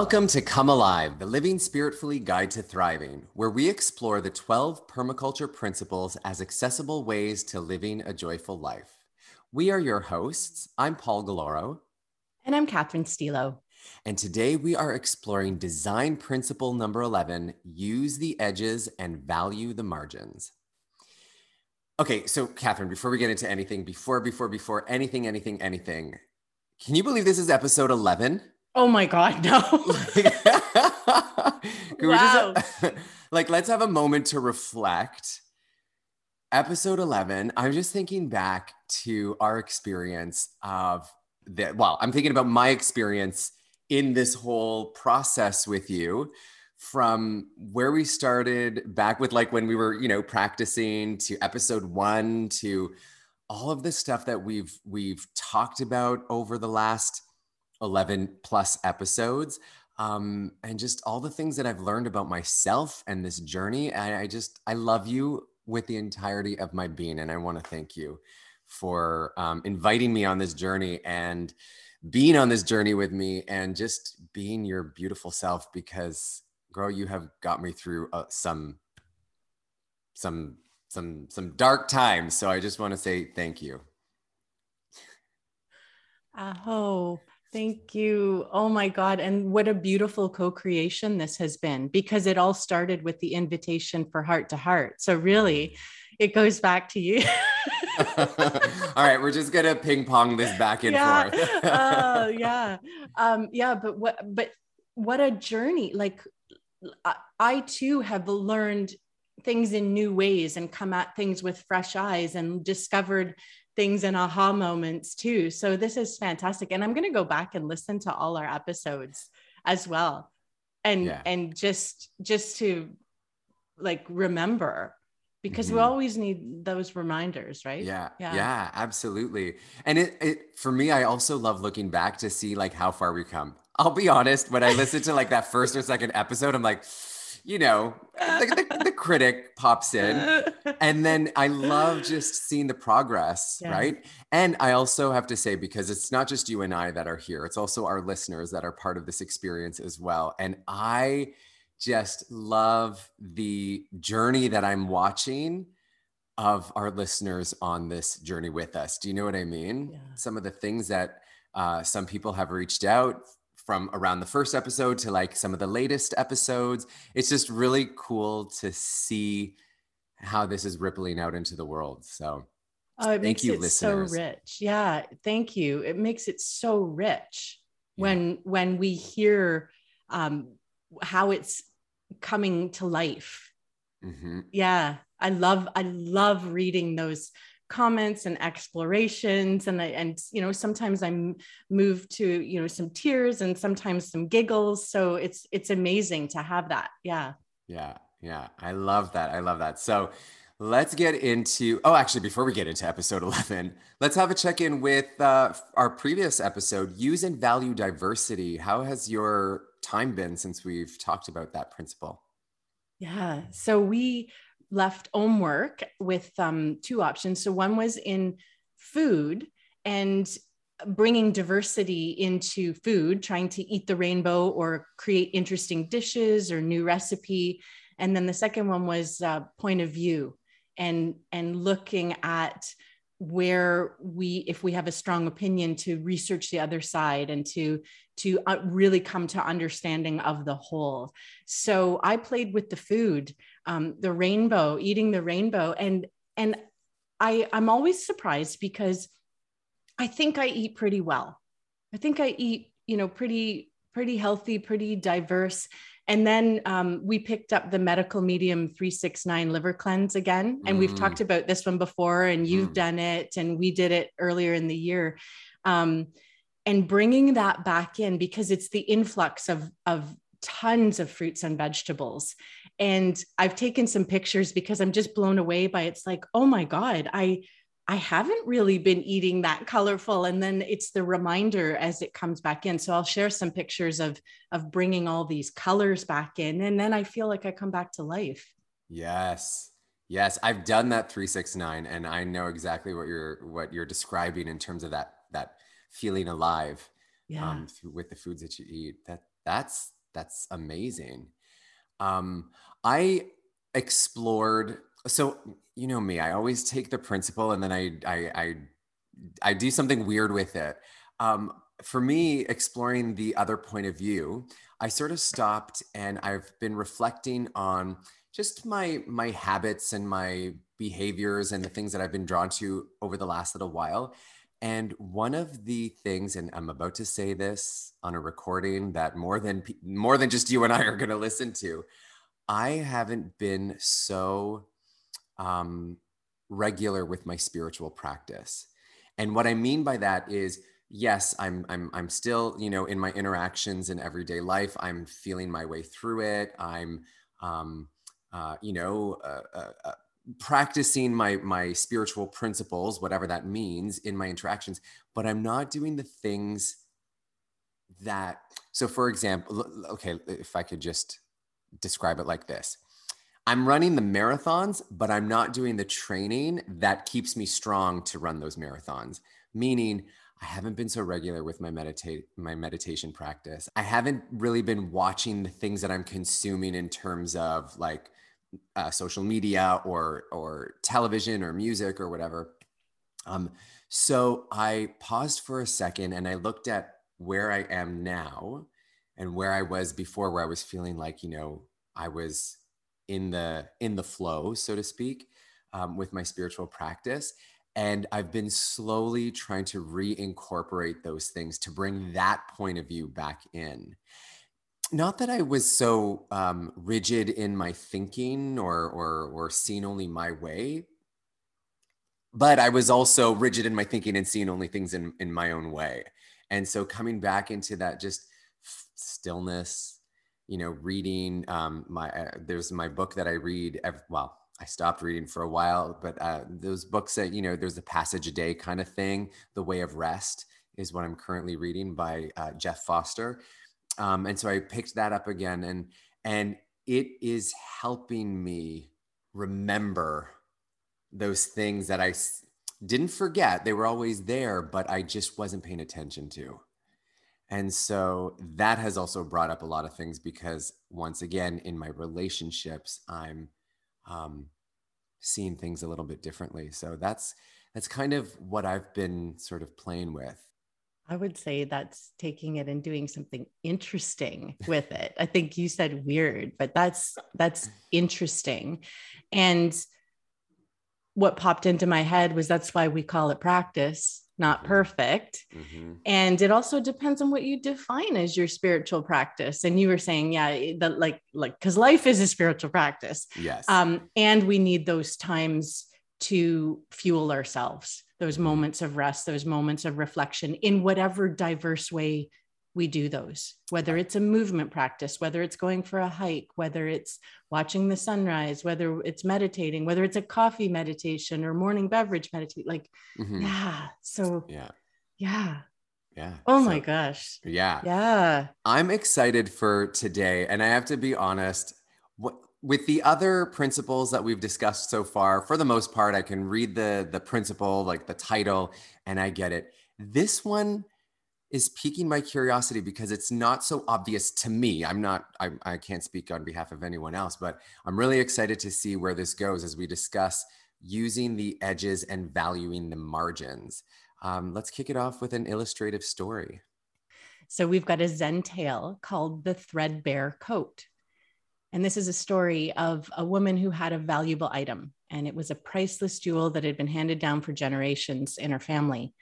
Welcome to Come Alive, the Living Spiritfully Guide to Thriving, where we explore the 12 permaculture principles as accessible ways to living a joyful life. We are your hosts. I'm Paul Galoro. And I'm Catherine Stilo. And today we are exploring design principle number 11 use the edges and value the margins. Okay, so Catherine, before we get into anything, before, before, before anything, anything, anything, can you believe this is episode 11? Oh my God, no. wow. Like, let's have a moment to reflect. Episode 11, I'm just thinking back to our experience of that. Well, I'm thinking about my experience in this whole process with you from where we started back with like when we were you know practicing to episode one to all of the stuff that we've we've talked about over the last 11 plus episodes um, and just all the things that i've learned about myself and this journey I, I just i love you with the entirety of my being and i want to thank you for um, inviting me on this journey and being on this journey with me and just being your beautiful self because girl you have got me through uh, some some some some dark times so i just want to say thank you. Oh thank you. Oh my god and what a beautiful co-creation this has been because it all started with the invitation for heart to heart. So really it goes back to you. All right we're just gonna ping pong this back and yeah. forth. Oh yeah. Um yeah but what but what a journey. Like I too have learned things in new ways and come at things with fresh eyes and discovered things and aha moments too. So this is fantastic. And I'm going to go back and listen to all our episodes as well. And yeah. and just just to like remember because mm-hmm. we always need those reminders, right? Yeah, yeah. Yeah, absolutely. And it it for me I also love looking back to see like how far we come. I'll be honest, when I listen to like that first or second episode, I'm like, you know, the, the, the, critic pops in. And then I love just seeing the progress, yeah. right? And I also have to say, because it's not just you and I that are here, it's also our listeners that are part of this experience as well. And I just love the journey that I'm watching of our listeners on this journey with us. Do you know what I mean? Yeah. Some of the things that uh, some people have reached out from around the first episode to like some of the latest episodes. It's just really cool to see how this is rippling out into the world. So oh, it makes you, it listeners. so rich. Yeah, thank you. It makes it so rich yeah. when when we hear um, how it's coming to life. Mm-hmm. Yeah, I love I love reading those comments and explorations. And I, and you know sometimes i'm moved to you know some tears and sometimes some giggles. So it's it's amazing to have that. Yeah. Yeah. Yeah. I love that. I love that. So let's get into oh actually before we get into episode 11 let's have a check-in with uh, our previous episode use and value diversity. How has your time been since we've talked about that principle? Yeah. So we left homework with um, two options. So one was in food and bringing diversity into food, trying to eat the rainbow or create interesting dishes or new recipe. And then the second one was uh, point of view and and looking at where we if we have a strong opinion to research the other side and to to uh, really come to understanding of the whole so i played with the food um, the rainbow, eating the rainbow. And and I I'm always surprised because I think I eat pretty well. I think I eat, you know, pretty pretty healthy, pretty diverse. And then um, we picked up the medical medium 369 liver cleanse again. And mm. we've talked about this one before, and you've mm. done it, and we did it earlier in the year. Um, and bringing that back in because it's the influx of, of tons of fruits and vegetables and i've taken some pictures because i'm just blown away by it's like oh my god i i haven't really been eating that colorful. And then it's the reminder as it comes back in. So i'll share some pictures of of bringing all these colors back in. And then i feel like i come back to life. Yes. Yes. I've done that 369 and i know exactly what you're what you're describing in terms of that that feeling alive yeah. um, with the foods that you eat. That that's that's amazing. Um, I explored. So you know me, I always take the principle and then I I I, I do something weird with it. Um, for me, exploring the other point of view, I sort of stopped and I've been reflecting on just my my habits and my behaviors and the things that I've been drawn to over the last little while. And one of the things, and I'm about to say this on a recording that more than more than just you and I are going to listen to, I haven't been so um, regular with my spiritual practice. And what I mean by that is, yes, I'm I'm I'm still, you know, in my interactions in everyday life, I'm feeling my way through it. I'm, um, uh, you know, uh, uh, uh practicing my my spiritual principles whatever that means in my interactions but i'm not doing the things that so for example okay if i could just describe it like this i'm running the marathons but i'm not doing the training that keeps me strong to run those marathons meaning I haven't been so regular with my meditate my meditation practice. I haven't really been watching the things that I'm consuming in terms of like uh, social media or or television or music or whatever. Um, so I paused for a second and I looked at where I am now and where I was before, where I was feeling like you know I was in the in the flow, so to speak, um, with my spiritual practice. And I've been slowly trying to reincorporate those things to bring that point of view back in not that I was so um, rigid in my thinking or or or seeing only my way, but I was also rigid in my thinking and seeing only things in in my own way. And so coming back into that just stillness, you know, reading um, my uh, there's my book that I read. Every, well, I stopped reading for a while, but uh, those books that you know, there's a passage a day kind of thing. The Way of Rest is what I'm currently reading by uh, Jeff Foster um, and so I picked that up again, and and it is helping me remember those things that I didn't forget. They were always there, but I just wasn't paying attention to. And so that has also brought up a lot of things because once again, in my relationships, I'm um, seeing things a little bit differently. So that's that's kind of what I've been sort of playing with. I would say that's taking it and doing something interesting with it. I think you said weird, but that's that's interesting. And what popped into my head was that's why we call it practice, not mm-hmm. perfect. Mm-hmm. And it also depends on what you define as your spiritual practice. And you were saying, yeah, that like like because life is a spiritual practice. Yes. Um, and we need those times to fuel ourselves those moments of rest, those moments of reflection in whatever diverse way we do those, whether it's a movement practice, whether it's going for a hike, whether it's watching the sunrise, whether it's meditating, whether it's a coffee meditation or morning beverage meditate. Like, mm-hmm. yeah. So, yeah. Yeah. Yeah. Oh so, my gosh. Yeah. Yeah. I'm excited for today. And I have to be honest, what with the other principles that we've discussed so far, for the most part, I can read the the principle, like the title, and I get it. This one is piquing my curiosity because it's not so obvious to me. I'm not, I, I can't speak on behalf of anyone else, but I'm really excited to see where this goes as we discuss using the edges and valuing the margins. Um, let's kick it off with an illustrative story. So we've got a Zen tale called The Threadbare Coat. And this is a story of a woman who had a valuable item, and it was a priceless jewel that had been handed down for generations in her family.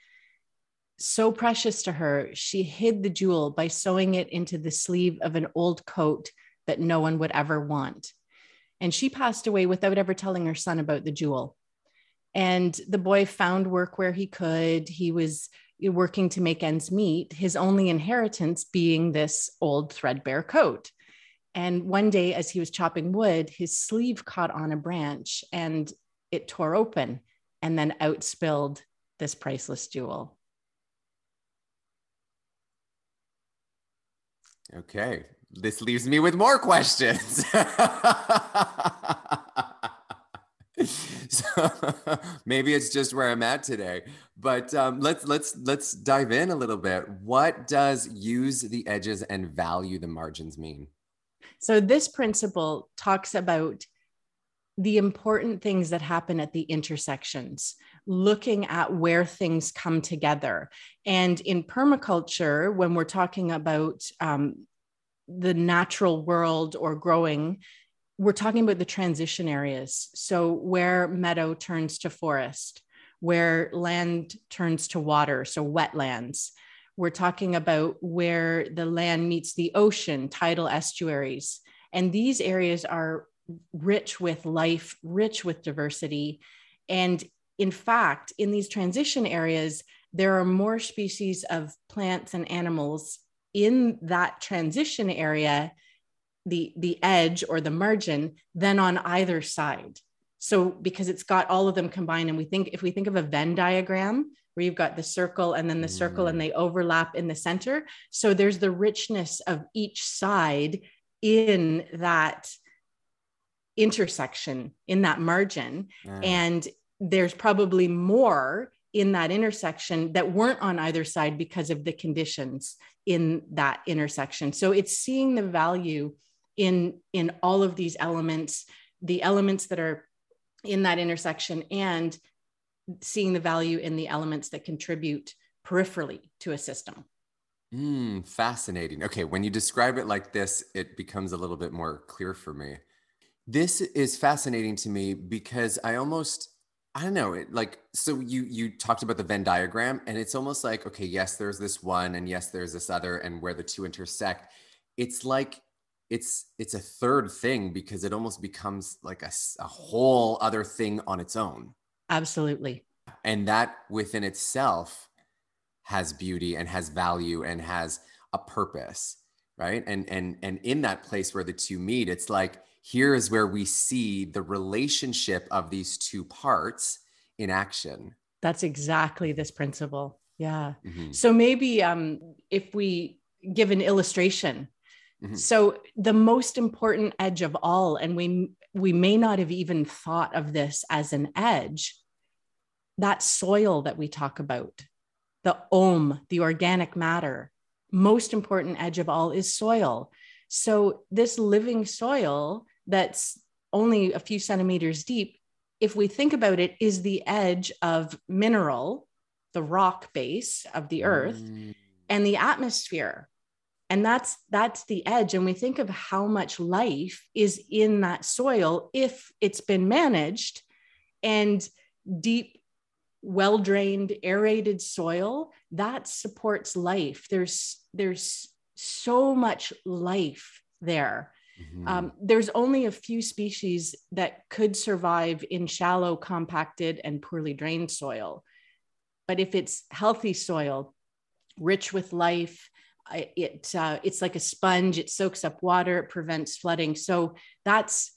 So precious to her, she hid the jewel by sewing it into the sleeve of an old coat that no one would ever want. And she passed away without ever telling her son about the jewel. And the boy found work where he could. He was working to make ends meet, his only inheritance being this old threadbare coat. And one day, as he was chopping wood, his sleeve caught on a branch and it tore open and then out spilled this priceless jewel. Okay, this leaves me with more questions. so maybe it's just where I'm at today. but um, let's let's let's dive in a little bit. What does use the edges and value the margins mean? So this principle talks about the important things that happen at the intersections, looking at where things come together. And in permaculture, when we're talking about um, the natural world or growing, we're talking about the transition areas. So, where meadow turns to forest, where land turns to water, so wetlands. We're talking about where the land meets the ocean, tidal estuaries. And these areas are rich with life, rich with diversity. And in fact, in these transition areas, there are more species of plants and animals in that transition area, the, the edge or the margin, than on either side. So, because it's got all of them combined, and we think if we think of a Venn diagram where you've got the circle and then the circle and mm. they overlap in the center. So, there's the richness of each side in that intersection in that margin. Mm. and there's probably more in that intersection that weren't on either side because of the conditions in that intersection. So it's seeing the value in in all of these elements the elements that are in that intersection and seeing the value in the elements that contribute peripherally to a system. Mm, fascinating. Okay when you describe it like this it becomes a little bit more clear for me this is fascinating to me because I almost I don't know, it like so you you talked about the Venn diagram and it's almost like okay, yes, there's this one and yes, there's this other and where the two intersect. It's like it's it's a third thing because it almost becomes like a, a whole other thing on its own. Absolutely. And that within itself has beauty and has value and has a purpose, right? And and and in that place where the two meet, it's like here is where we see the relationship of these two parts in action. That's exactly this principle. Yeah. Mm-hmm. So maybe um, if we give an illustration. Mm-hmm. So the most important edge of all, and we we may not have even thought of this as an edge, that soil that we talk about, the om, the organic matter, most important edge of all is soil. So this living soil that's only a few centimeters deep, if we think about it, is the edge of mineral, the rock base of the earth, mm. and the atmosphere. And that's that's the edge. And we think of how much life is in that soil if it's been managed and deep, well-drained, aerated soil, that supports life. There's there's so much life there Mm-hmm. Um, there's only a few species that could survive in shallow, compacted, and poorly drained soil. But if it's healthy soil, rich with life, it uh, it's like a sponge. It soaks up water. It prevents flooding. So that's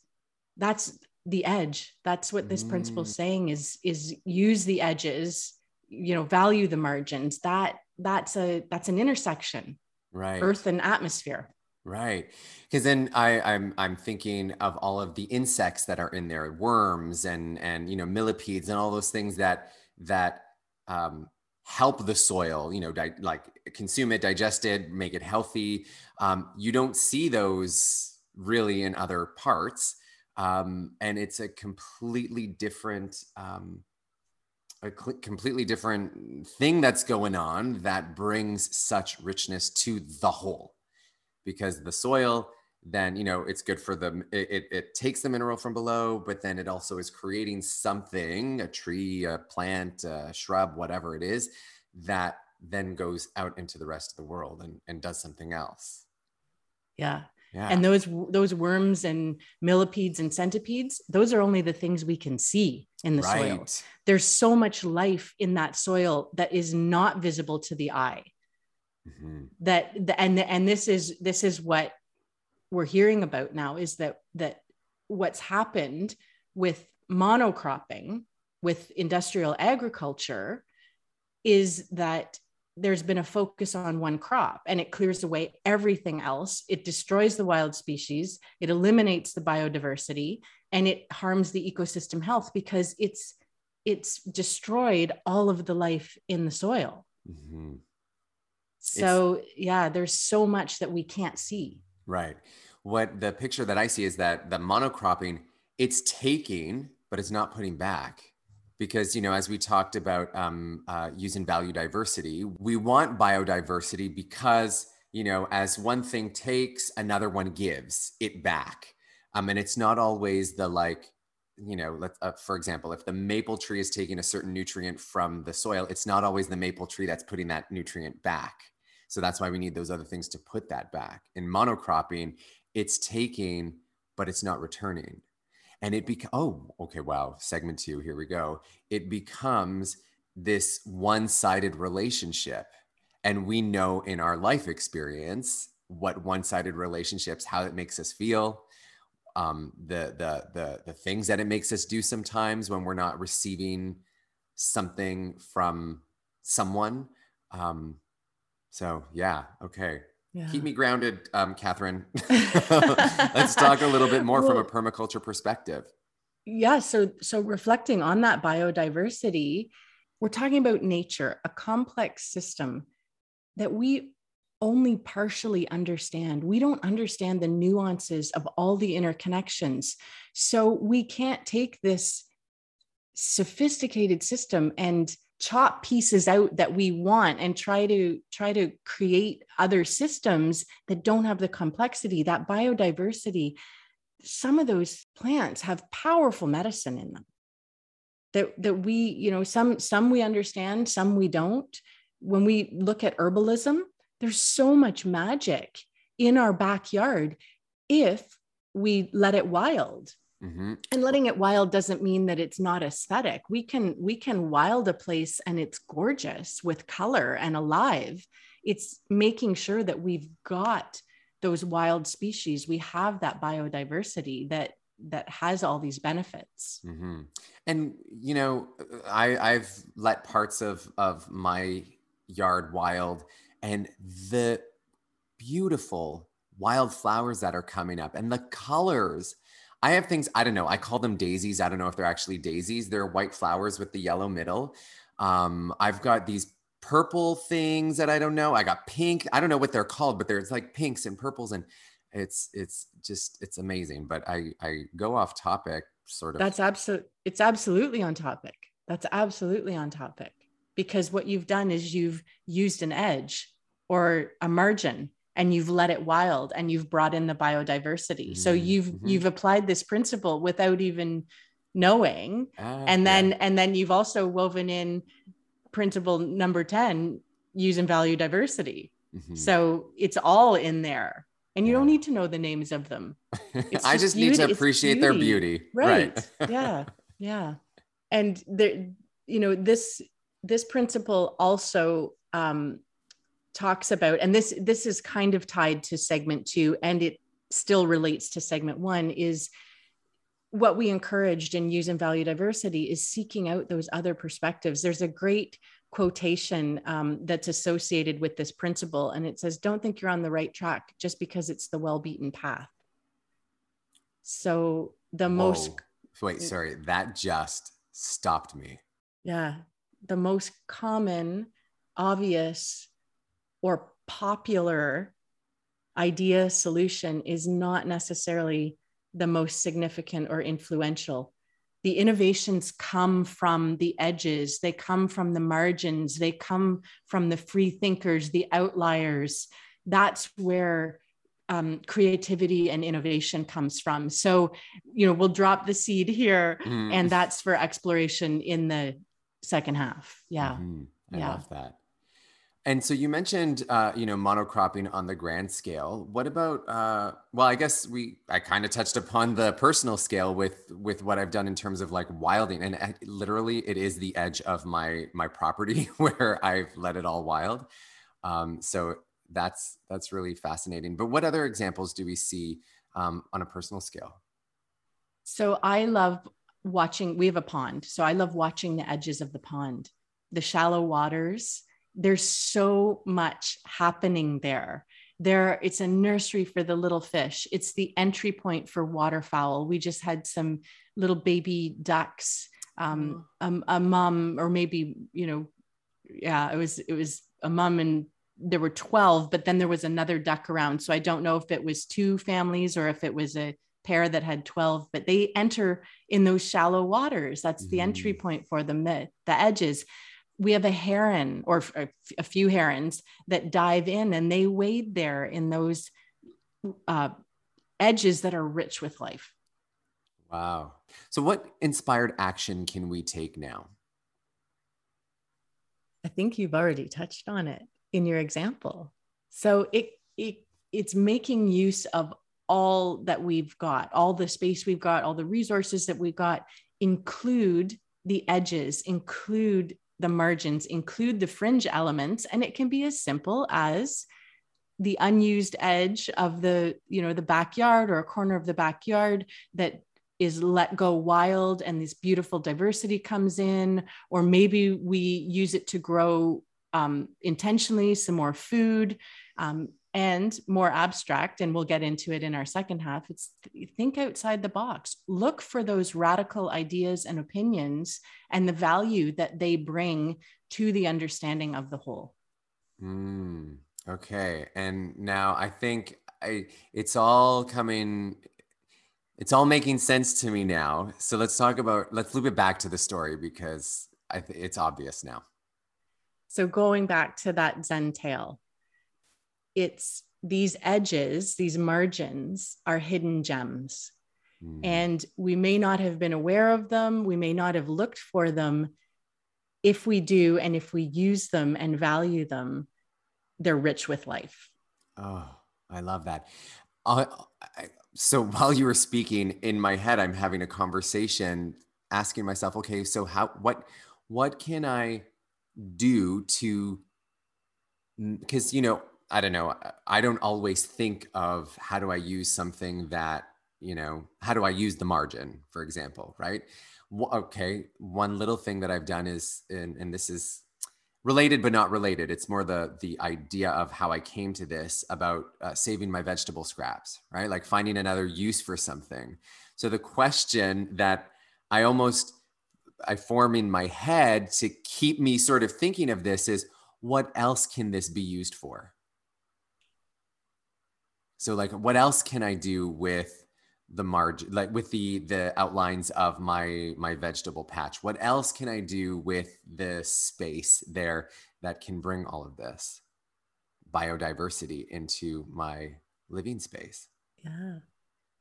that's the edge. That's what this mm. principle is saying is is use the edges. You know, value the margins. That that's a that's an intersection. Right. Earth and atmosphere. Right. Because then I, I'm I'm thinking of all of the insects that are in there, worms and and you know millipedes and all those things that that um, help the soil. You know, di- like consume it, digest it, make it healthy. Um, you don't see those really in other parts, um, and it's a completely different. Um, a cl- completely different thing that's going on that brings such richness to the whole because the soil then you know it's good for the it, it, it, takes the mineral from below but then it also is creating something a tree a plant a shrub whatever it is that then goes out into the rest of the world and, and does something else yeah yeah. And those those worms and millipedes and centipedes, those are only the things we can see in the right. soil. There's so much life in that soil that is not visible to the eye mm-hmm. that and and this is this is what we're hearing about now is that that what's happened with monocropping with industrial agriculture is that there's been a focus on one crop and it clears away everything else. It destroys the wild species, it eliminates the biodiversity, and it harms the ecosystem health because it's it's destroyed all of the life in the soil. Mm-hmm. So, it's, yeah, there's so much that we can't see. Right. What the picture that I see is that the monocropping, it's taking, but it's not putting back. Because, you know, as we talked about um, uh, using value diversity, we want biodiversity because, you know, as one thing takes, another one gives it back. Um, and it's not always the like, you know, let, uh, for example, if the maple tree is taking a certain nutrient from the soil, it's not always the maple tree that's putting that nutrient back. So that's why we need those other things to put that back. In monocropping, it's taking, but it's not returning. And it becomes, oh, okay, wow, segment two, here we go. It becomes this one sided relationship. And we know in our life experience what one sided relationships, how it makes us feel, um, the the the the things that it makes us do sometimes when we're not receiving something from someone. Um, so yeah, okay. Yeah. Keep me grounded, um, Catherine. Let's talk a little bit more well, from a permaculture perspective. Yeah. So so reflecting on that biodiversity, we're talking about nature, a complex system that we only partially understand. We don't understand the nuances of all the interconnections. So we can't take this sophisticated system and chop pieces out that we want and try to try to create other systems that don't have the complexity that biodiversity some of those plants have powerful medicine in them that that we you know some some we understand some we don't when we look at herbalism there's so much magic in our backyard if we let it wild. Mm-hmm. And letting it wild doesn't mean that it's not aesthetic. We can we can wild a place and it's gorgeous with color and alive. It's making sure that we've got those wild species. We have that biodiversity that that has all these benefits. Mm-hmm. And you know, I I've let parts of of my yard wild and the beautiful wildflowers that are coming up and the colors. I have things, I don't know, I call them daisies. I don't know if they're actually daisies. They're white flowers with the yellow middle. Um, I've got these purple things that I don't know. I got pink. I don't know what they're called, but there's like pinks and purples and it's it's just it's amazing. But I I go off topic sort of. That's absolutely it's absolutely on topic. That's absolutely on topic because what you've done is you've used an edge or a margin and you've let it wild and you've brought in the biodiversity mm-hmm. so you've mm-hmm. you've applied this principle without even knowing ah, and then yeah. and then you've also woven in principle number 10 using value diversity mm-hmm. so it's all in there and you yeah. don't need to know the names of them just i just beauty. need to appreciate beauty. their beauty right, right. yeah yeah and there you know this this principle also um, talks about, and this this is kind of tied to segment two, and it still relates to segment one, is what we encouraged in using value diversity is seeking out those other perspectives. There's a great quotation um, that's associated with this principle, and it says, Don't think you're on the right track just because it's the well beaten path. So, the Whoa. most. Wait, sorry, that just stopped me. Yeah the most common, obvious, or popular idea solution is not necessarily the most significant or influential. The innovations come from the edges, they come from the margins, they come from the free thinkers, the outliers. That's where um, creativity and innovation comes from. So, you know, we'll drop the seed here, mm. and that's for exploration in the second half. Yeah. Mm-hmm. I yeah. love that. And so you mentioned, uh, you know, monocropping on the grand scale. What about? Uh, well, I guess we I kind of touched upon the personal scale with with what I've done in terms of like wilding, and uh, literally, it is the edge of my my property where I've let it all wild. Um, so that's that's really fascinating. But what other examples do we see um, on a personal scale? So I love watching we have a pond so i love watching the edges of the pond the shallow waters there's so much happening there. There it's a nursery for the little fish. It's the entry point for waterfowl. We just had some little baby ducks um, mm. a, a mom, or maybe you know, yeah, it was it was a mom and there were 12 but then there was another duck around. So i don't know if it was two families or if it was a pair that had 12 but they enter in those shallow waters. That's the mm. entry point for them the, the edges we have a heron or a few herons that dive in and they wade there in those uh, edges that are rich with life. Wow. So what inspired action can we take now? I think you've already touched on it in your example. So it, it it's making use of all that we've got, all the space we've got, all the resources that we've got, include the edges, include the margins, include the fringe elements. And it can be as simple as the unused edge of the, you know, the backyard or a corner of the backyard that is let go wild and this beautiful diversity comes in or maybe we use it to grow um, intentionally, some more food, um, and more abstract. And we'll get into it in our second half. It's think outside the box, look for those radical ideas and opinions and the value that they bring to the understanding of the whole. Mm, okay. And now I think I, it's all coming it's all making sense to me now. So let's talk about let's loop it back to the story because I th- it's obvious now. So going back to that Zen tale, it's these edges, these margins are hidden gems. Mm. And we may not have been aware of them. We may not have looked for them. If we do, and if we use them and value them, they're rich with life. Oh, I love that. I, so while you were speaking in my head, I'm having a conversation asking myself, okay, so how, what, what can I do to because you know i don't know i don't always think of how do i use something that you know how do i use the margin for example right? Okay one little thing that i've done is and, and this is related but not related it's more the the idea of how i came to this about uh, saving my vegetable scraps right? Like finding another use for something. So the question that i almost I form in my head to keep me sort of thinking of this is what else can this be used for? So like what else can I do with the margin like with the the outlines of my my vegetable patch? What else can I do with the space there that can bring all of this biodiversity into my living space? Yeah.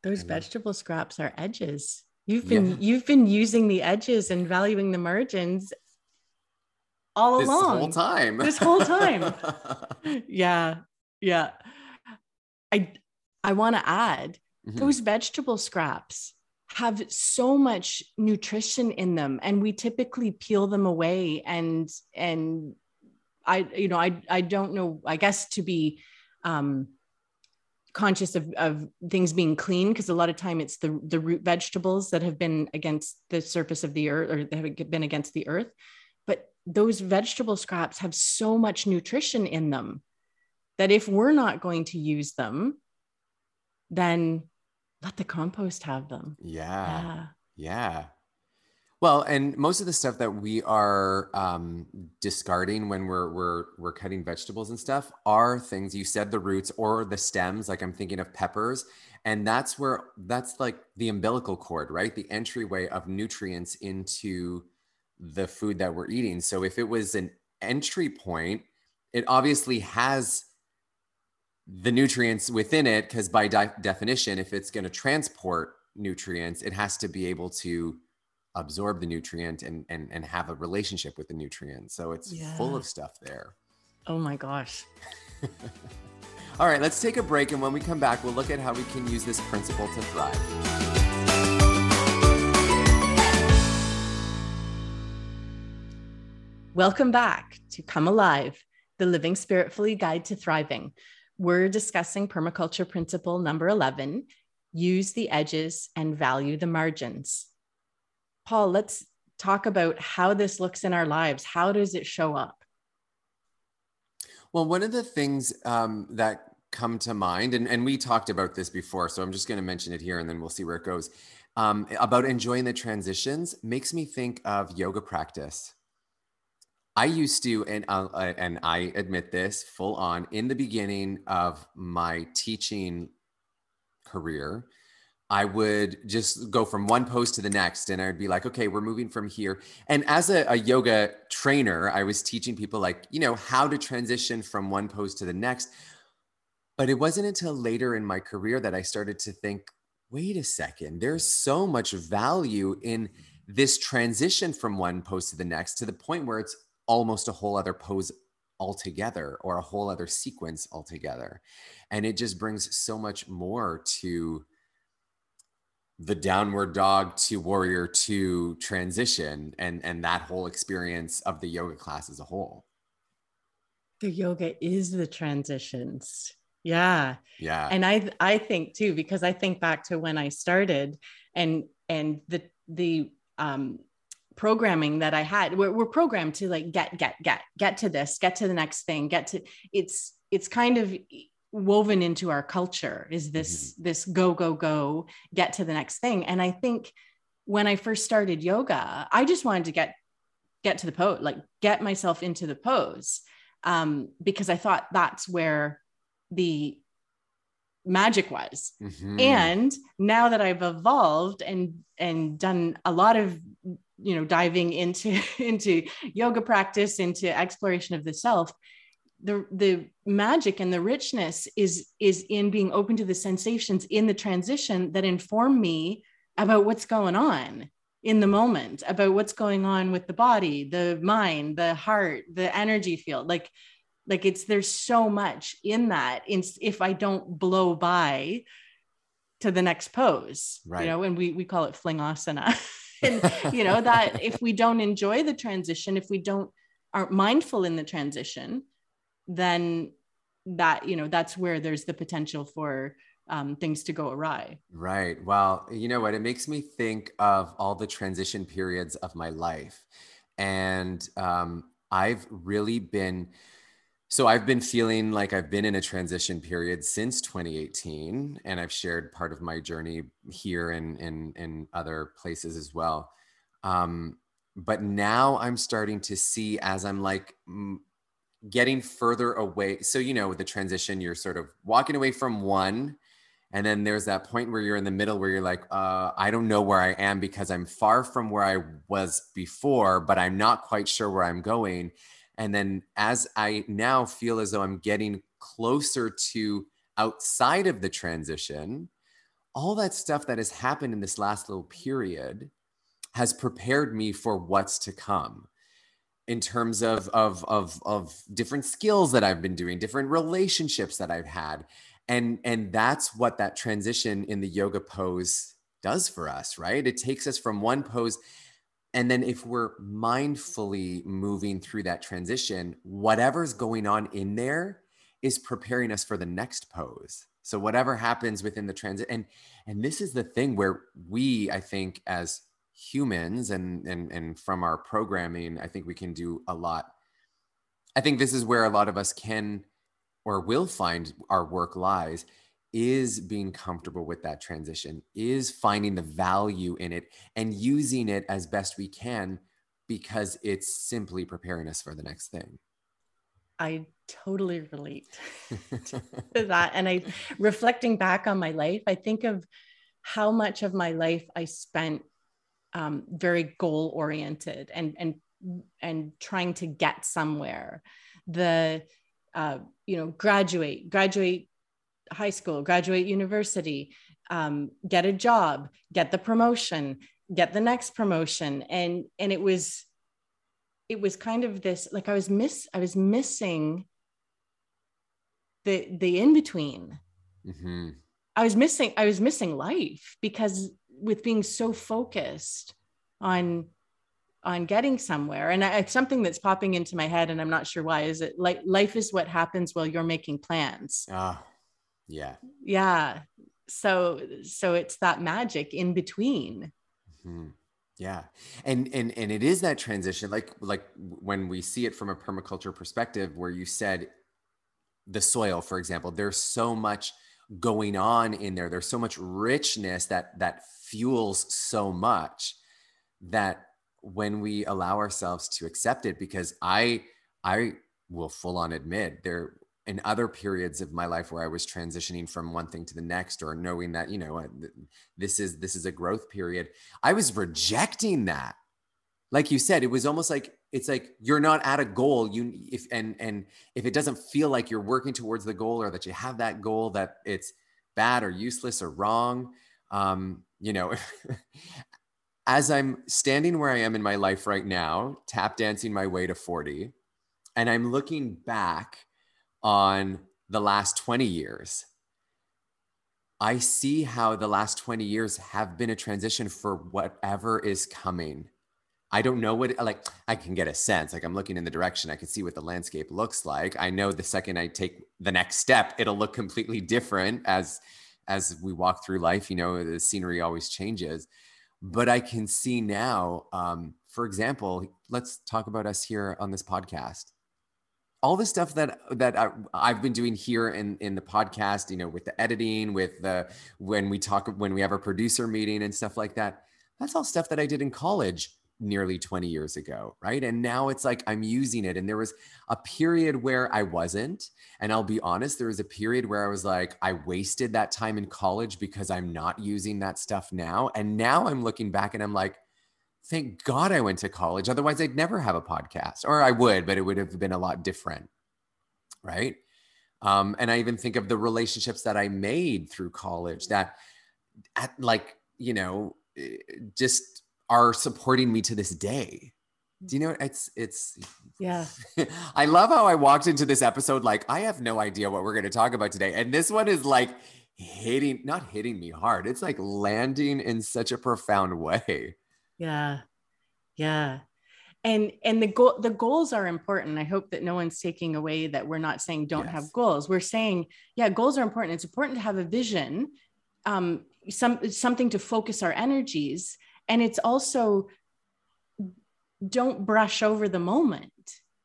Those vegetable scraps are edges. You've been yeah. you've been using the edges and valuing the margins all this along. This whole time. This whole time. yeah. Yeah. I I want to add mm-hmm. those vegetable scraps have so much nutrition in them and we typically peel them away and and I you know I I don't know I guess to be um conscious of, of things being clean because a lot of time it's the the root vegetables that have been against the surface of the earth or they have been against the earth but those vegetable scraps have so much nutrition in them that if we're not going to use them then let the compost have them yeah yeah, yeah. Well, and most of the stuff that we are um, discarding when we're we're we're cutting vegetables and stuff are things you said the roots or the stems. Like I'm thinking of peppers, and that's where that's like the umbilical cord, right? The entryway of nutrients into the food that we're eating. So if it was an entry point, it obviously has the nutrients within it because by de- definition, if it's going to transport nutrients, it has to be able to absorb the nutrient and and and have a relationship with the nutrient. So it's yeah. full of stuff there. Oh my gosh. All right, let's take a break and when we come back we'll look at how we can use this principle to thrive. Welcome back to Come Alive, the Living Spiritfully Guide to Thriving. We're discussing permaculture principle number 11 use the edges and value the margins. Paul, let's talk about how this looks in our lives. How does it show up? Well, one of the things um, that come to mind, and, and we talked about this before, so I'm just going to mention it here and then we'll see where it goes. um, about enjoying the transitions makes me think of yoga practice. I used to, and uh, and I admit this full on in the beginning of my teaching career. I would just go from one pose to the next, and I'd be like, okay, we're moving from here. And as a, a yoga trainer, I was teaching people like, you know, how to transition from one pose to the next. But it wasn't until later in my career that I started to think, wait a second, there's so much value in this transition from one pose to the next to the point where it's almost a whole other pose altogether or a whole other sequence altogether. And it just brings so much more to the downward dog to warrior to transition and and that whole experience of the yoga class as a whole. The yoga is the transitions. Yeah. Yeah. And i i think too because i think back to when i started and and the the um programming that I had. We're, we're programmed to like get, get, get, get to this, get to the next thing, get to it's it's kind of woven into our culture is this mm-hmm. this go go go get to the next thing and i think when i first started yoga i just wanted to get get to the pose like get myself into the pose um, because i thought that's where the magic was mm-hmm. and now that i've evolved and and done a lot of you know diving into into yoga practice into exploration of the self the the magic and the richness is is in being open to the sensations in the transition that inform me about what's going on in the moment about what's going on with the body the mind the heart the energy field like like it's there's so much in that in, if i don't blow by to the next pose right. you know and we we call it flingasana and you know that if we don't enjoy the transition if we don't aren't mindful in the transition then that you know that's where there's the potential for um, things to go awry. Right. Well you know what? It makes me think of all the transition periods of my life. And um, i've really been so I've been feeling like I've been in a transition period since 2018, and I've shared part of my journey here and in, in, in, other places as well. Um, but now I'm starting to see as I'm like getting further away. So, you know, with the transition, you're sort of walking away from one. And then there's that point where you're in the middle where you're like, uh, I don't know where I am because I'm far from where I was before, but I'm not quite sure where I'm going and then as I now feel as though I'm getting closer to outside of the transition, all that stuff that has happened in this last little period has prepared me for what's to come in terms of, of, of, of different skills that I've been doing, different relationships that I've had. And, and that's what that transition in the yoga pose does for us, right? It takes us from one pose and then if we're mindfully moving through that transition, whatever's going on in there is preparing us for the next pose. So whatever happens within the transit and and this is the thing where we I think as humans and and and from our programming I think we can do a lot. I think this is where a lot of us can or will find our work lies is being comfortable with that transition, is finding the value in it and using it as best we can because it's simply preparing us for the next thing. I totally relate to that. And I, reflecting back on my life, I think of how much of my life I spent um, very goal oriented and, and, and trying to get somewhere. The, uh, you know, graduate, graduate high school, graduate university, um, get a job, get the promotion, get the next promotion, and and it was it was kind of this like I was miss I was missing the the in between. Mm-hmm. I was missing I was missing life because with being so focused on on getting somewhere and I, it's something that's popping into my head and i'm not sure why is it like life is what happens while you're making plans ah yeah. Yeah. So so it's that magic in between. Mm-hmm. Yeah. And and and it is that transition like like when we see it from a permaculture perspective where you said the soil for example there's so much going on in there there's so much richness that that fuels so much that when we allow ourselves to accept it because i i will full on admit there in other periods of my life where i was transitioning from one thing to the next or knowing that you know this is this is a growth period i was rejecting that like you said, it was almost like it's like you're not at a goal. You if and and if it doesn't feel like you're working towards the goal or that you have that goal that it's bad or useless or wrong. Um, you know, as I'm standing where I am in my life right now, tap dancing my way to 40, and I'm looking back on the last 20 years. I see how the last 20 years have been a transition for whatever is coming I don't know what like I can get a sense. Like I'm looking in the direction, I can see what the landscape looks like. I know the second I take the next step, it'll look completely different as as we walk through life. You know, the scenery always changes. But I can see now, um, for example, let's talk about us here on this podcast. All the stuff that that I, I've been doing here in in the podcast, you know, with the editing, with the when we talk when we have our producer meeting and stuff like that. That's all stuff that I did in college nearly 20 years ago, right? And now it's like I'm using it. And there was a period where I wasn't. And I'll be honest, there was a period where I was like, I wasted that time in college because I'm not using that stuff now. And now I'm looking back and I'm like, thank God I went to college. Otherwise, I'd never have a podcast, or I would, but it would have been a lot different, right? Um, and I even think of the relationships that I made through college that, at like, you know, eh, just are supporting me to this day. Do you know it's it's yeah. I love how I walked into this episode like I have no idea what we're going to talk about today and this one is like hitting not hitting me hard. It's like landing in such a profound way. Yeah. Yeah. And and the goal the goals are important. I hope that no one's taking away that we're not saying don't yes. have goals. We're saying yeah, goals are important. It's important to have a vision um some something to focus our energies and it's also don't brush over the moment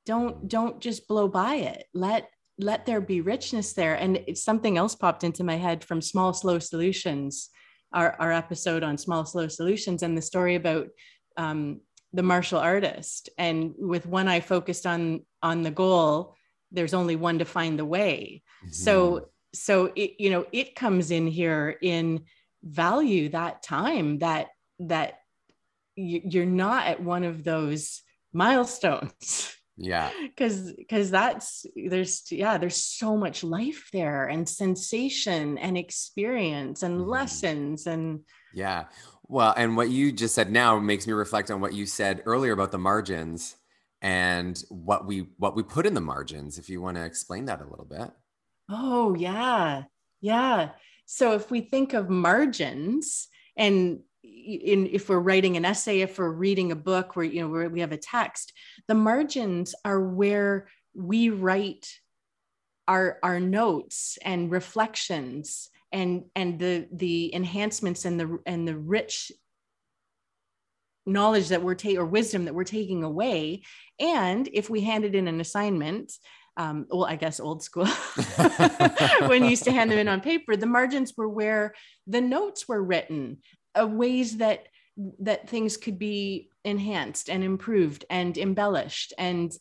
don't don't just blow by it let let there be richness there and it's something else popped into my head from small slow solutions our, our episode on small slow solutions and the story about um, the martial artist. And with one eye focused on on the goal there's only one to find the way. Mm-hmm. so so it you know it comes in here in value that time that that you're not at one of those milestones yeah. Because because that's there's yeah there's so much life there and sensation and experience and mm-hmm. lessons and yeah. Well and what you just said now makes me reflect on what you said earlier about the margins and what we what we put in the margins if you want to explain that a little bit. Oh yeah. Yeah. So if we think of margins and in if we're writing an essay if we're reading a book where you know where we have a text the margins are where we write our our notes and reflections and and the the enhancements and the and the rich knowledge that we're taking or wisdom that we're taking away. And if we handed in an assignment um, well, I guess old school, when you used to hand them in on paper, the margins were where the notes were written, uh, ways that that things could be enhanced and improved and embellished. And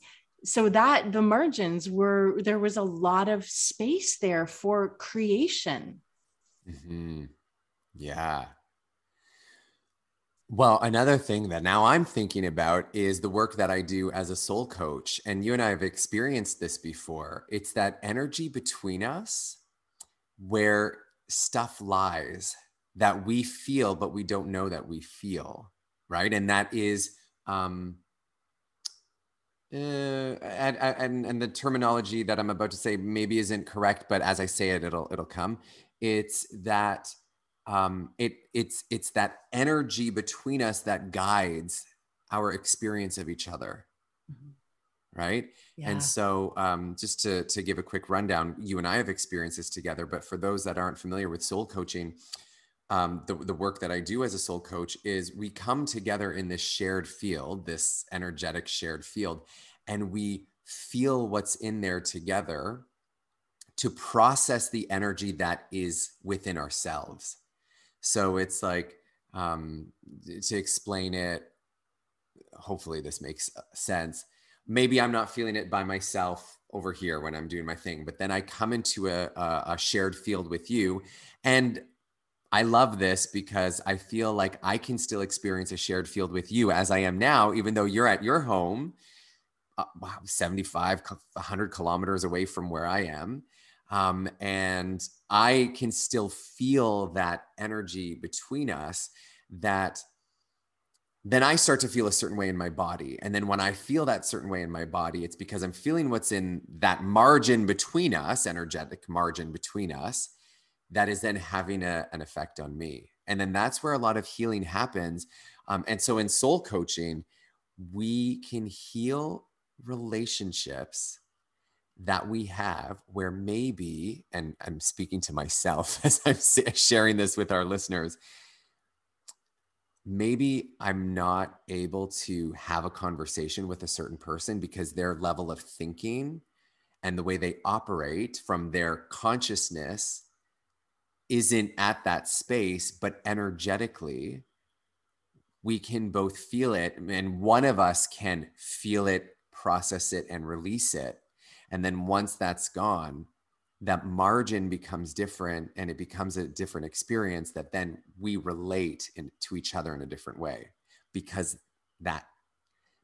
so that the margins were there was a lot of space there for creation. Mm-hmm. yeah. Well another thing that now i'm thinking about is the work that i do as a soul coach. And you and i have experienced this before. It's that energy between us where stuff lies that we feel, but we don't know that we feel, right? And that is, um, uh, and, and and the terminology that I'm about to say maybe isn't correct, but as I say it, it'll it'll come. It's that um, it it's it's that energy between us that guides our experience of each other, mm-hmm. right? Yeah. And so, um, just to to give a quick rundown, you and I have experienced this together. But for those that aren't familiar with soul coaching, um, the, the work that I do as a soul coach is we come together in this shared field, this energetic shared field, and we feel what's in there together to process the energy that is within ourselves. So it's like, um, to explain it, hopefully this makes uh, sense. Maybe I'm not feeling it by myself over here when I'm doing my thing, but then I come into a, a, a shared field with you. And I love this because I feel like I can still experience a shared field with you as I am now, even though you're at your home, uh, wow, 75, 100 kilometers away from where I am. Um, and I can still feel that energy between us that then I start to feel a certain way in my body. And then when I feel that certain way in my body, it's because I'm feeling what's in that margin between us, energetic margin between us, that is then having a, an effect on me. And then that's where a lot of healing happens. Um, and so in soul coaching, we can heal relationships that we have where maybe, and I'm speaking to myself as I'm sharing this with our listeners, maybe I'm not able to have a conversation with a certain person because their level of thinking and the way they operate from their consciousness isn't at that space, but energetically, we can both feel it, and one of us can feel it, process it, and release it. And then once that's gone, that margin becomes different and it becomes a different experience that then we relate in, to each other in a different way because that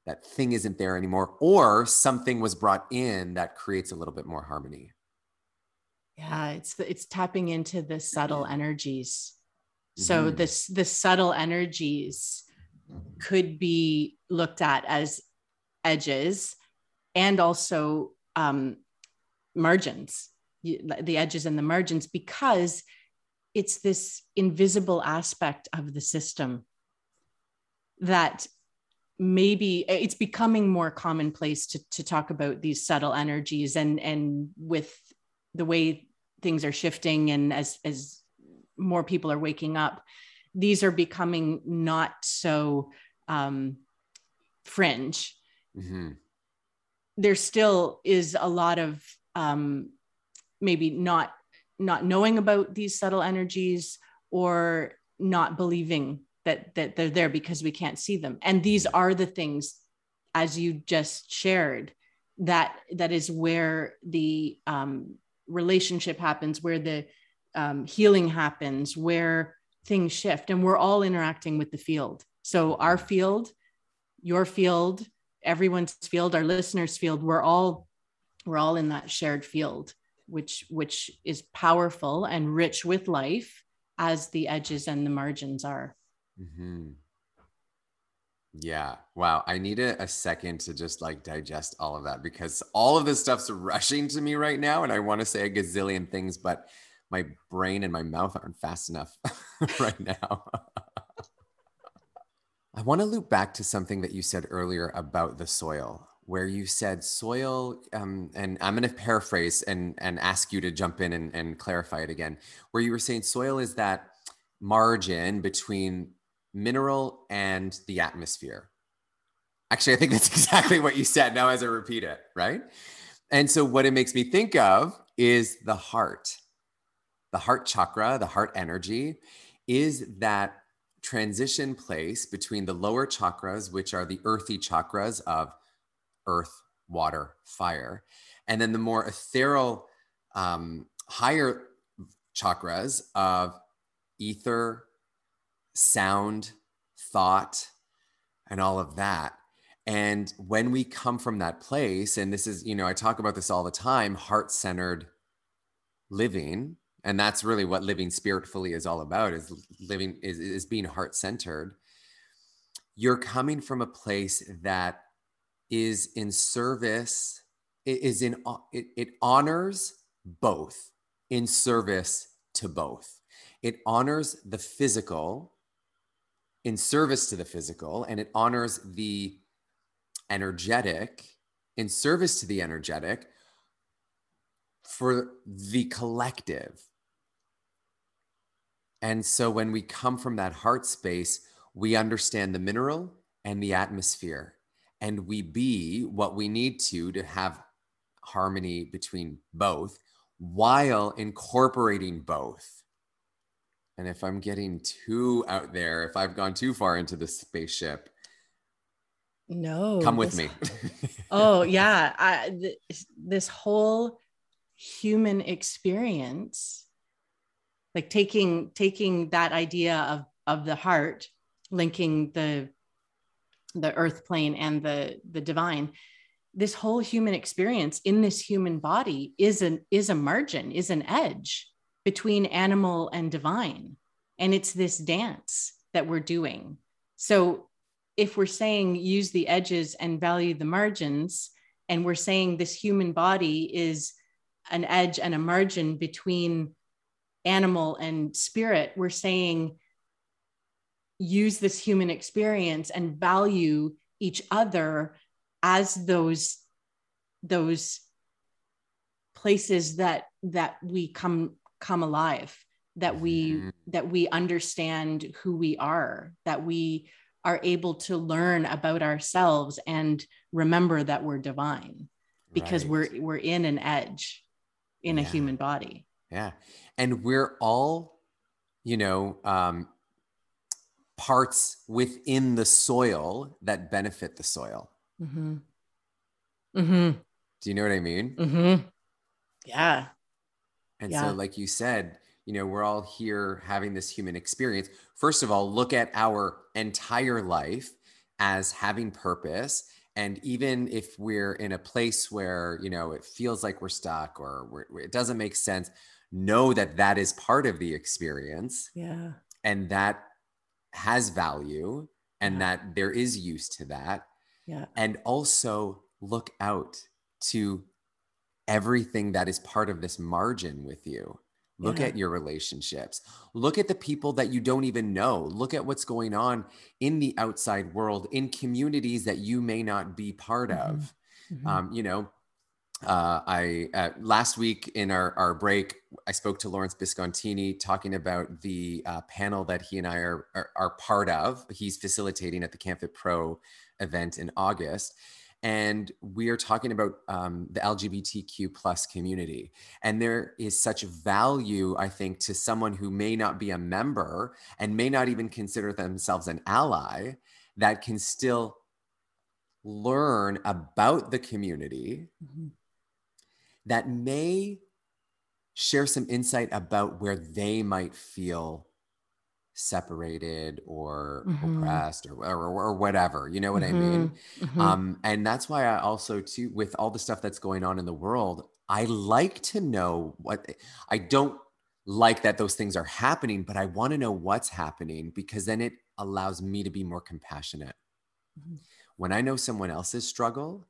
that thing isn't there anymore or something was brought in that creates a little bit more harmony yeah it's it's tapping into the subtle energies so mm-hmm. this the subtle energies could be looked at as edges and also um, margins, the edges and the margins, because it's this invisible aspect of the system that maybe it's becoming more commonplace to, to talk about these subtle energies and and with the way things are shifting and as as more people are waking up these are becoming not so um, fringe. Mm-hmm. There still is a lot of um, maybe not not knowing about these subtle energies or not believing that that they're there because we can't see them. And these are the things as you just shared that that is where the um, relationship happens where the um, healing happens where things shift and we're all interacting with the field so our field your field everyone's field, our listeners' field, we're all we're all in that shared field, which which is powerful and rich with life as the edges and the margins are. Mm-hmm. Yeah. Wow. I need a, a, second to just like digest all of that because all of this stuff's rushing to me right now. And I want to say a gazillion things, but my brain and my mouth aren't fast enough right now. I want to loop back to something that you said earlier about the soil, where you said soil, um, and I'm going to paraphrase and, and ask you to jump in and, and clarify it again, where you were saying soil is that margin between mineral and the atmosphere. Actually, I think that's exactly what you said now as I repeat it, right? And so, what it makes me think of is the heart. The heart chakra, the heart energy, is that transition place between the lower chakras, which are the earthy chakras of earth, water, fire, and then the more ethereal, um, higher chakras of ether, sound, thought, and all of that. And when we come from that place, and this is, you know, I talk about this all the time heart centered living, and that's really what living spiritfully is all about is living is, is being heart centered you're coming from a place that is in service it is in it, it honors both in service to both it honors the physical in service to the physical and it honors the energetic in service to the energetic for the collective and so when we come from that heart space, we understand the mineral and the atmosphere, and we be what we need to to have harmony between both while incorporating both. And if I'm getting too out there, if I've gone too far into the spaceship, no, come with this- me. oh yeah, I, th- this whole human experience, like taking taking that idea of of the heart, linking the the earth plane and the the divine this whole human experience in this human body is an is a margin is an edge between animal and divine. And it's this dance that we're doing. So if we're saying use the edges and value the margins and we're saying this human body is an edge and a margin between animal and spirit we're saying use this human experience and value each other as those those places that that we come come alive that we Mhm. that we understand who we are that we are able to learn about ourselves and remember that we're divine because Right. we're we're in an edge in a human body Yeah. And we're all, you know, um, parts within the soil that benefit the soil. mm-hmm. Mm-hmm. Do you know what I mean? Mm-hmm. yeah And Yeah. so, like you said, you know, we're all here having this human experience. First of all, look at our entire life as having purpose. And even if we're in a place where, you know, it feels like we're stuck or we're, it doesn't make sense, know that that is part of the experience. yeah and that has value and Yeah. that there is use to that yeah and also look out to everything that is part of this margin with you look Yeah. at your relationships look at the people that you don't even know look at what's going on in the outside world in communities that you may not be part of Mhm. um, you know uh, I uh, last week in our, our break, I spoke to Lawrence Biscontini talking about the uh, panel that he and I are, are are part of. He's facilitating at the CanFit Pro event in August, and we are talking about um, the LGBTQ plus community. And there is such value, I think, to someone who may not be a member and may not even consider themselves an ally, that can still learn about the community Mhm. that may share some insight about where they might feel separated or Mhm. oppressed or, or or whatever you know what i mean Mhm. Mhm. um and that's why i also too with all the stuff that's going on in the world i like to know what i don't like that those things are happening but i want to know what's happening because then it allows me to be more compassionate Mhm. when i know someone else's struggle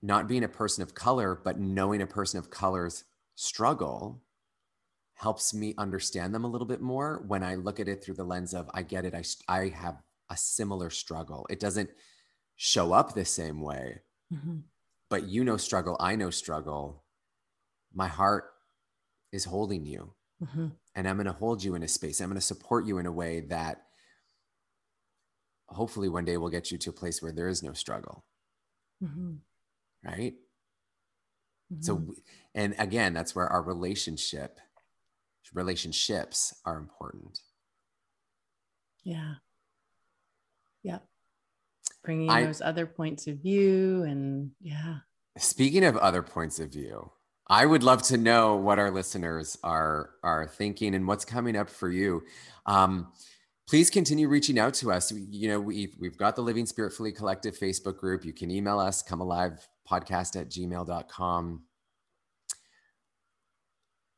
not being a person of color but knowing a person of color's struggle helps me understand them a little bit more when i look at it through the lens of i get it I, I have a similar struggle it doesn't show up the same way Mhm. but you know struggle i know struggle my heart is holding you Mhm. and i'm going to hold you in a space i'm going to support you in a way that hopefully one day will get you to a place where there is no struggle Mhm. right so Mhm. w- and again that's where our relationship relationships are important. Yeah. Yeah bringing I- those other points of view and yeah. Speaking of other points of view i would love to know what our listeners are are thinking and what's coming up for you. Um, please continue reaching out to us. You know we've, we've got the living spiritfully collective facebook group. You can email us come alive podcast at gmail.com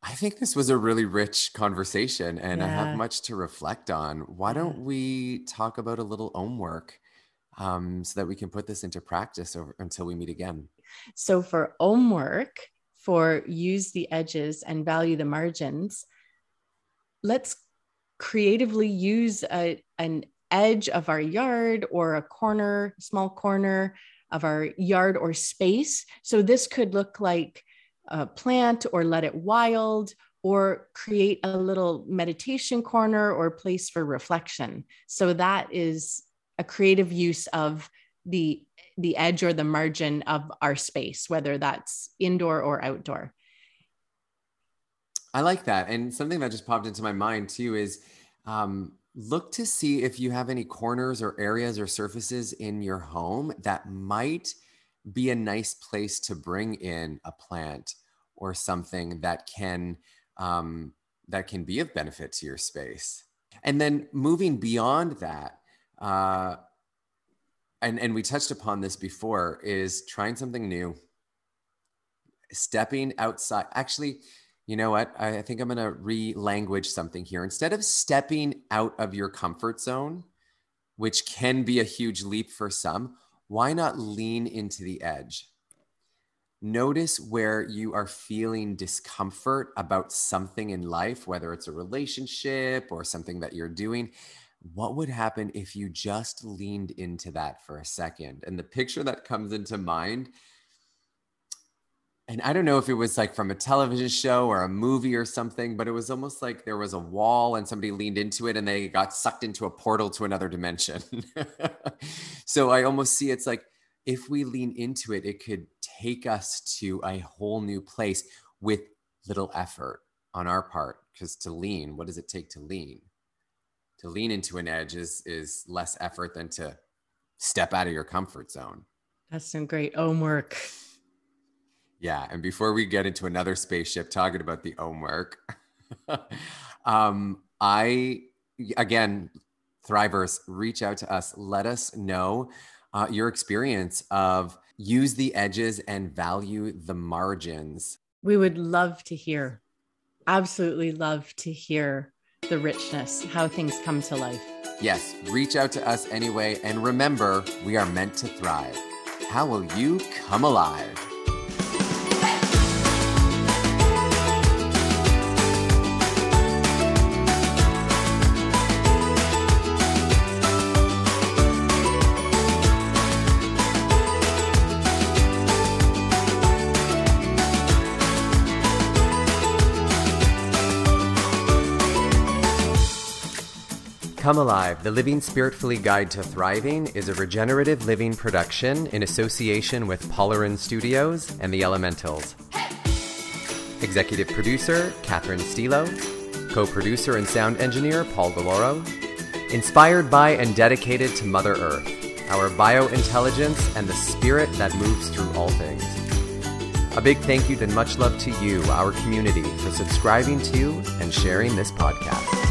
I think this was a really rich conversation and I have much to reflect on. Why don't we talk about a little own work um, so that we can put this into practice over, until we meet again? So for own work, for use the edges and value the margins, let's creatively use a, an edge of our yard or a corner, small corner of our yard or space. So this could look like a plant or let it wild or create a little meditation corner or place for reflection. So that is a creative use of the the edge or the margin of our space, whether that's indoor or outdoor. I like that. And something that just popped into my mind too is um, look to see if you have any corners or areas or surfaces in your home that might be a nice place to bring in a plant or something that can um, that can be of benefit to your space. And then moving beyond that, uh, and and we touched upon this before, is trying something new, stepping outside. Actually, you know what? I think I'm going to re-language something here. Instead of stepping out of your comfort zone, which can be a huge leap for some, why not lean into the edge? Notice where you are feeling discomfort about something in life, whether it's a relationship or something that you're doing. What would happen if you just leaned into that for a second? And the picture that comes into mind, and I don't know if it was like from a television show or a movie or something, but it was almost like there was a wall and somebody leaned into it and they got sucked into a portal to another dimension. so I almost see it's like if we lean into it, it could take us to a whole new place with little effort on our part. Because to lean, what does it take to lean? To lean into an edge is is less effort than to step out of your comfort zone. That's some great homework. Yeah, and before we get into another spaceship talking about the homework, um, I again, Thrivers, reach out to us. Let us know uh, your experience of use the edges and value the margins. We would love to hear, absolutely love to hear the richness, how things come to life. Yes, reach out to us anyway. And remember, we are meant to thrive. How will you come alive? Come Alive, the Living Spiritfully Guide to Thriving is a regenerative living production in association with Polarin Studios and the Elementals. Executive producer, Catherine Stilo. Co producer and sound engineer, Paul Galoro. Inspired by and dedicated to Mother Earth, our biointelligence, and the spirit that moves through all things. A big thank you and much love to you, our community, for subscribing to and sharing this podcast.